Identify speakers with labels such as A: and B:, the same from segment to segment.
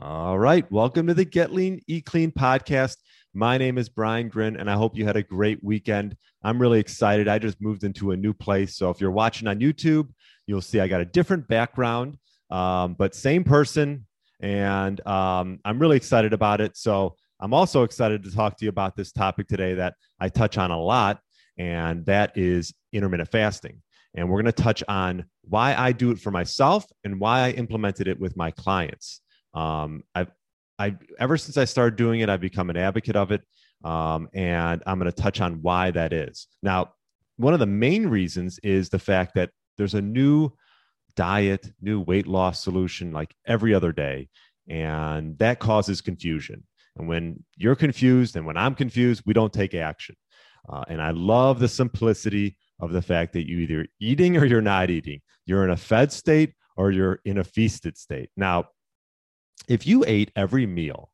A: All right. Welcome to the Get Lean, Eat Clean podcast. My name is Brian Grin, and I hope you had a great weekend. I'm really excited. I just moved into a new place. So if you're watching on YouTube, you'll see I got a different background, um, but same person. And um, I'm really excited about it. So I'm also excited to talk to you about this topic today that I touch on a lot, and that is intermittent fasting. And we're going to touch on why I do it for myself and why I implemented it with my clients. Um, I've, I ever since I started doing it, I've become an advocate of it, um, and I'm going to touch on why that is. Now, one of the main reasons is the fact that there's a new diet, new weight loss solution like every other day, and that causes confusion. And when you're confused and when I'm confused, we don't take action. Uh, and I love the simplicity of the fact that you're either eating or you're not eating. You're in a fed state or you're in a feasted state. Now, if you ate every meal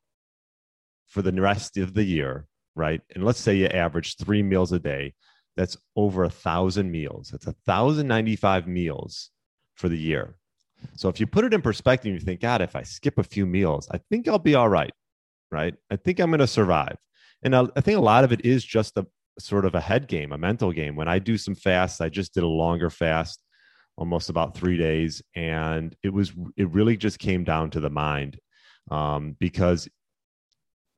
A: for the rest of the year, right? And let's say you average three meals a day, that's over a thousand meals. That's a thousand ninety-five meals for the year. So if you put it in perspective, you think, God, if I skip a few meals, I think I'll be all right, right? I think I'm going to survive. And I, I think a lot of it is just a sort of a head game, a mental game. When I do some fasts, I just did a longer fast, almost about three days, and it was it really just came down to the mind um, because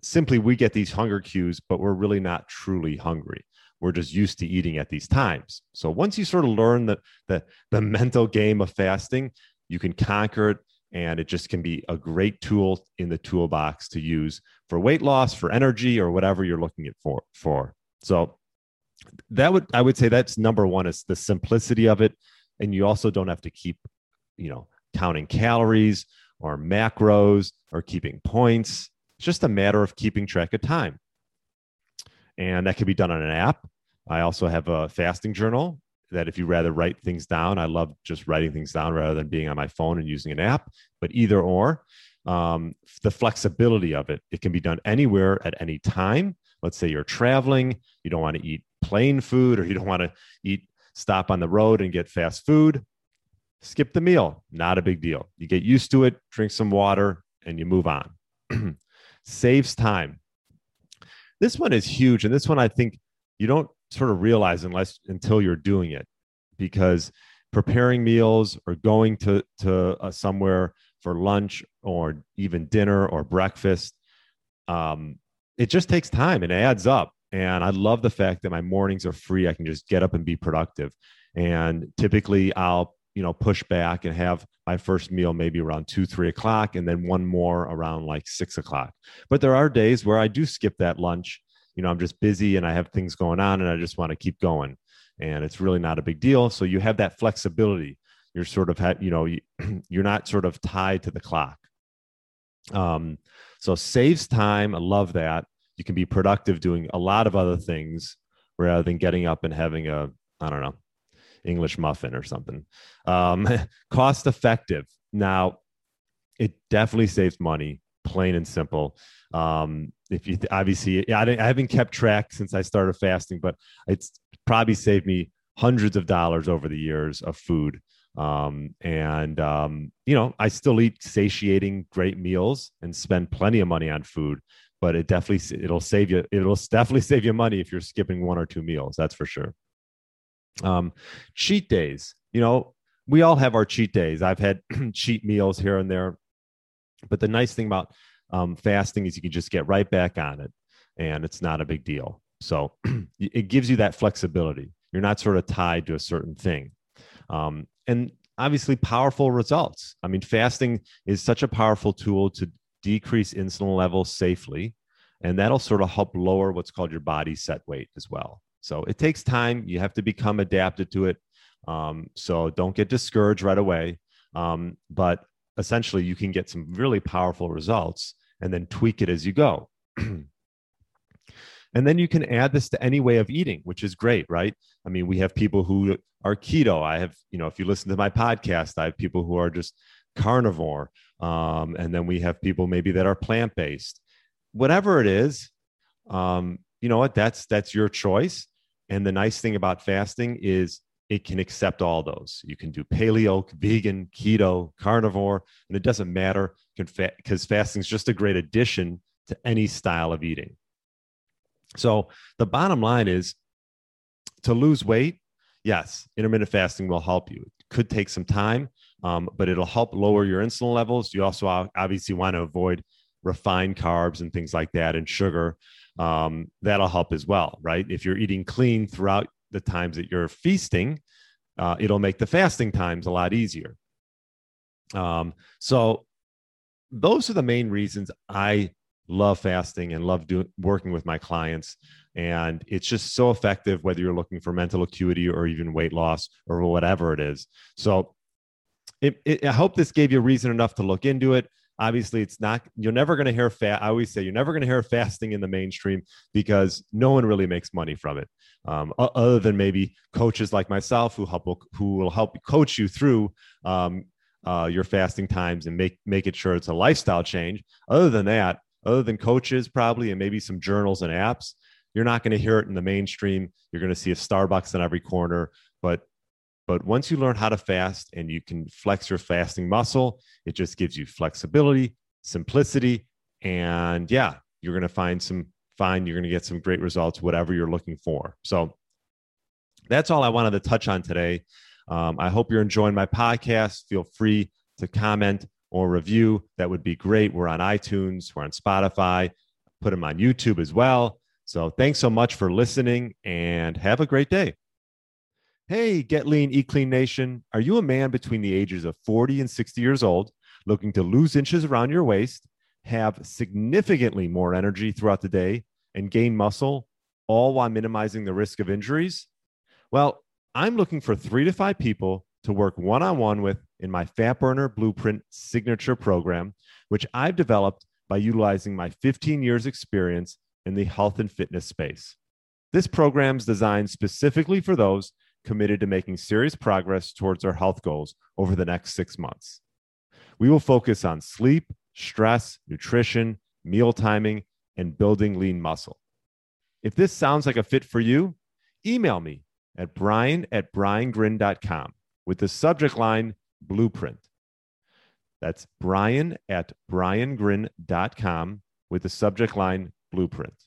A: simply we get these hunger cues, but we're really not truly hungry. We're just used to eating at these times. So once you sort of learn the, the, the mental game of fasting, you can conquer it and it just can be a great tool in the toolbox to use for weight loss for energy or whatever you're looking at for for so that would i would say that's number one is the simplicity of it and you also don't have to keep you know counting calories or macros or keeping points. It's just a matter of keeping track of time. And that can be done on an app. I also have a fasting journal that if you rather write things down, I love just writing things down rather than being on my phone and using an app. But either or, um, the flexibility of it, it can be done anywhere at any time. Let's say you're traveling, you don't want to eat plain food or you don't want to eat, stop on the road and get fast food skip the meal, not a big deal. You get used to it, drink some water, and you move on. Saves time. This one is huge. And this one, I think you don't sort of realize unless until you're doing it because preparing meals or going to, to uh, somewhere for lunch or even dinner or breakfast, um, it just takes time and adds up. And I love the fact that my mornings are free. I can just get up and be productive. And typically, I'll you know push back and have my first meal maybe around two three o'clock and then one more around like six o'clock. But there are days where i do skip that lunch. You know i'm just busy and i have things going on and i just want to keep going. And it's really not a big deal. So you have that flexibility. You're sort of you know you're not sort of tied to the clock. Um so saves time. I love that. You can be productive doing a lot of other things rather than getting up and having a i don't know English muffin or something. Um, cost effective. Now, it definitely saves money, plain and simple. Um, if you obviously, I, I haven't kept track since I started fasting, but it's probably saved me hundreds of dollars over the years of food. Um, and um, you know, I still eat satiating, great meals and spend plenty of money on food. But it definitely it'll save you. It'll definitely save you money if you're skipping one or two meals. That's for sure. Um, cheat days, you know, we all have our cheat days. I've had cheat meals here and there, but the nice thing about um, fasting is you can just get right back on it, and it's not a big deal. So it gives you that flexibility. You're not sort of tied to a certain thing, um, and obviously powerful results. I mean, fasting is such a powerful tool to decrease insulin levels safely, and that'll sort of help lower what's called your body set weight as well. So it takes time. You have to become adapted to it. Um, so don't get discouraged right away. Um, but essentially you can get some really powerful results and then tweak it as you go. And then you can add this to any way of eating, which is great, right? I mean, we have people who are keto. I have, you know, if you listen to my podcast, I have people who are just carnivore. Um, and then we have people maybe that are plant based. Whatever it is, um, you know what? That's that's your choice. And the nice thing about fasting is it can accept all those. You can do paleo, vegan, keto, carnivore, and it doesn't matter because fa- fasting is just a great addition to any style of eating. So the bottom line is to lose weight, yes, intermittent fasting will help you. It could take some time, um, but it'll help lower your insulin levels. You also obviously want to avoid refined carbs and things like that and sugar. Um, that'll help as well, right? If you're eating clean throughout the times that you're feasting, uh, it'll make the fasting times a lot easier. Um, so those are the main reasons I love fasting and love doing working with my clients and it's just so effective whether you're looking for mental acuity or even weight loss or whatever it is so it, it, i hope this gave you reason enough to look into it obviously it's not you're never going to hear fat i always say you're never going to hear fasting in the mainstream because no one really makes money from it. Um, other than maybe coaches like myself who help who will help coach you through um, uh, your fasting times and make make it sure it's a lifestyle change. Other than that other than coaches probably and maybe some journals and apps you're not going to hear it in the mainstream. You're going to see a starbucks in every corner but but once you learn how to fast and you can flex your fasting muscle it just gives you flexibility simplicity and yeah you're going to find some find you're going to get some great results whatever you're looking for so that's all i wanted to touch on today um, i hope you're enjoying my podcast feel free to comment or review, that would be great. We're on iTunes, we're on Spotify, put them on YouTube as well. So thanks so much for listening and have a great day. Hey, Get Lean, Eat Clean Nation. Are you a man between the ages of 40 and 60 years old looking to lose inches around your waist, have significantly more energy throughout the day, and gain muscle, all while minimizing the risk of injuries? Well, I'm looking for three to five people to work one on one with in my Fat Burner Blueprint signature program, which I've developed by utilizing my 15 years' experience in the health and fitness space. This program is designed specifically for those committed to making serious progress towards our health goals over the next six months. We will focus on sleep, stress, nutrition, meal timing, and building lean muscle. If this sounds like a fit for you, email me at brian at briangrin.com with the subject line Blueprint. That's Brian at briangrin.com with the subject line Blueprint.